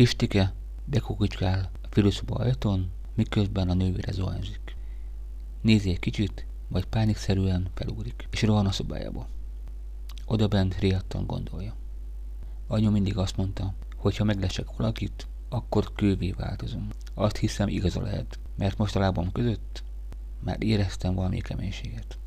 Pistike bekukicskál a fülőszoba ajtón, miközben a nővére zuhanyzik. Nézi egy kicsit, majd pánikszerűen felugrik, és rohan a szobájába. Oda bent riadtan gondolja. Anyu mindig azt mondta, hogy ha meglesek valakit, akkor kővé változom. Azt hiszem igaza lehet, mert most a lábam között már éreztem valami keménységet.